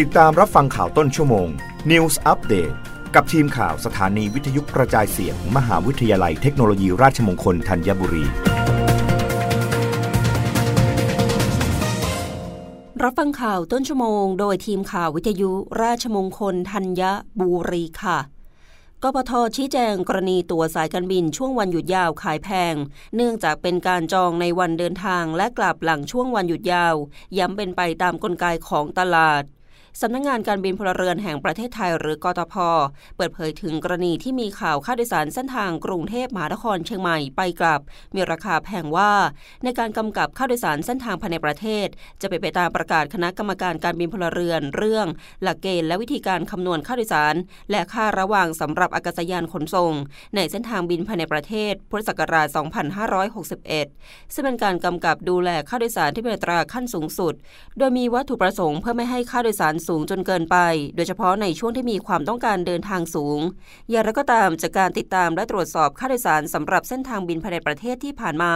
ติดตามรับฟังข่าวต้นชั่วโมง News Update กับทีมข่าวสถานีวิทยุกระจายเสียงมหาวิทยาลัยเทคโนโลยีราชมงคลธัญบุรี รับฟังข่าวต้นชั่วโมง โดยทีมข่าววิทยุราชมงคลธัญบุรีค่ะกปทชี้แจงกรณีตั๋วสายการบินช่วงวันหยุดยาวขายแพง เนื่องจากเป็นการจองในวันเดินทางและกลับหลังช่วงวันหยุดยาว ย้ำเป็นไปตามกลไกของตลาด สำนักงงานการบินพลเรือนแห่งประเทศไทยหรือกตพ เปิดเผยถึงกรณีที่มีข่าวค่าโดยสารเส้นทางกรุงเทพมหานครเชียงใหม่ไปกลับ มีราคาแพงว่า ในการกำกับค่าโดยสารเส้นทางภายในประเทศ จะไปไปตามประกาศคณะกรรมการการบินพลเรือน เรื่อง หลักเกณฑ์และวิธีการคำนวณค่าโดยสาร และค่าระหว่างสำหรับอากาศยานขนส่ง ในเส้นทางบินภายในประเทศพุทธศักราช 2561 ซึ่งเป็นการกำกับดูแลค่าโดยสารที่เป็นตราขั้นสูงสุด โดยมีวัตถุประสงค์เพื่อไม่ให้ค่าโดยสารสูงจนเกินไป โดยเฉพาะในช่วงที่มีความต้องการเดินทางสูง อย่างไรก็ตามจากการติดตามและตรวจสอบค่าโดยสารสำหรับเส้นทางบินภายในประเทศที่ผ่านมา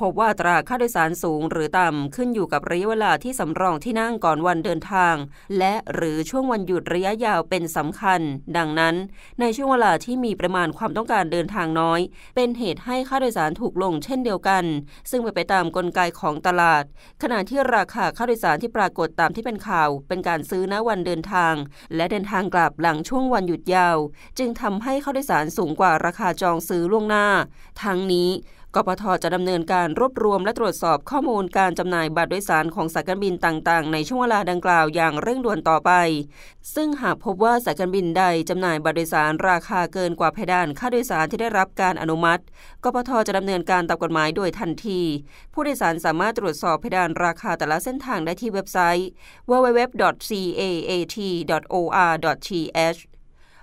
พบว่าตราค่าโดยสารสูงหรือต่ำขึ้นอยู่กับระยะเวลาที่สำรองที่นั่งก่อนวันเดินทาง และหรือช่วงวันหยุดระยะยาวเป็นสำคัญ ดังนั้น ในช่วงเวลาที่มีประมาณความต้องการเดินทางน้อย เป็นเหตุให้ค่าโดยสารถูกลงเช่นเดียวกัน ซึ่งไปนไปตามกลไกของตลาด ขณะที่ราคาค่าโดยสารที่ปรากฏตามที่เป็นข่าว เป็นการซื้อณวันเดินทาง และเดินทางกลับหลังช่วงวันหยุดยาว จึงทำให้ข้าโดยสารสูงกว่าราคาจองซื้อล่วงหน้า ทั้งนี้ กปทจะดำเนินการรวบรวมและตรวจสอบข้อมูลการจำหน่ายบัตรโดยสารของสายการบินต่างๆ ในช่วงเวลาดังกล่าวอย่างเร่งด่วนต่อไป ซึ่งหากพบว่าสายการบินใดจำหน่ายบัตรโดยสารราคาเกินกว่าเพดานค่าโดยสารที่ได้รับการอนุมัติ กปทจะดำเนินการตามกฎหมายโดยทันที ผู้โดยสารสามารถตรวจสอบเพดานราคาแต่ละเส้นทางได้ที่เว็บไซต์ www.caat.or.th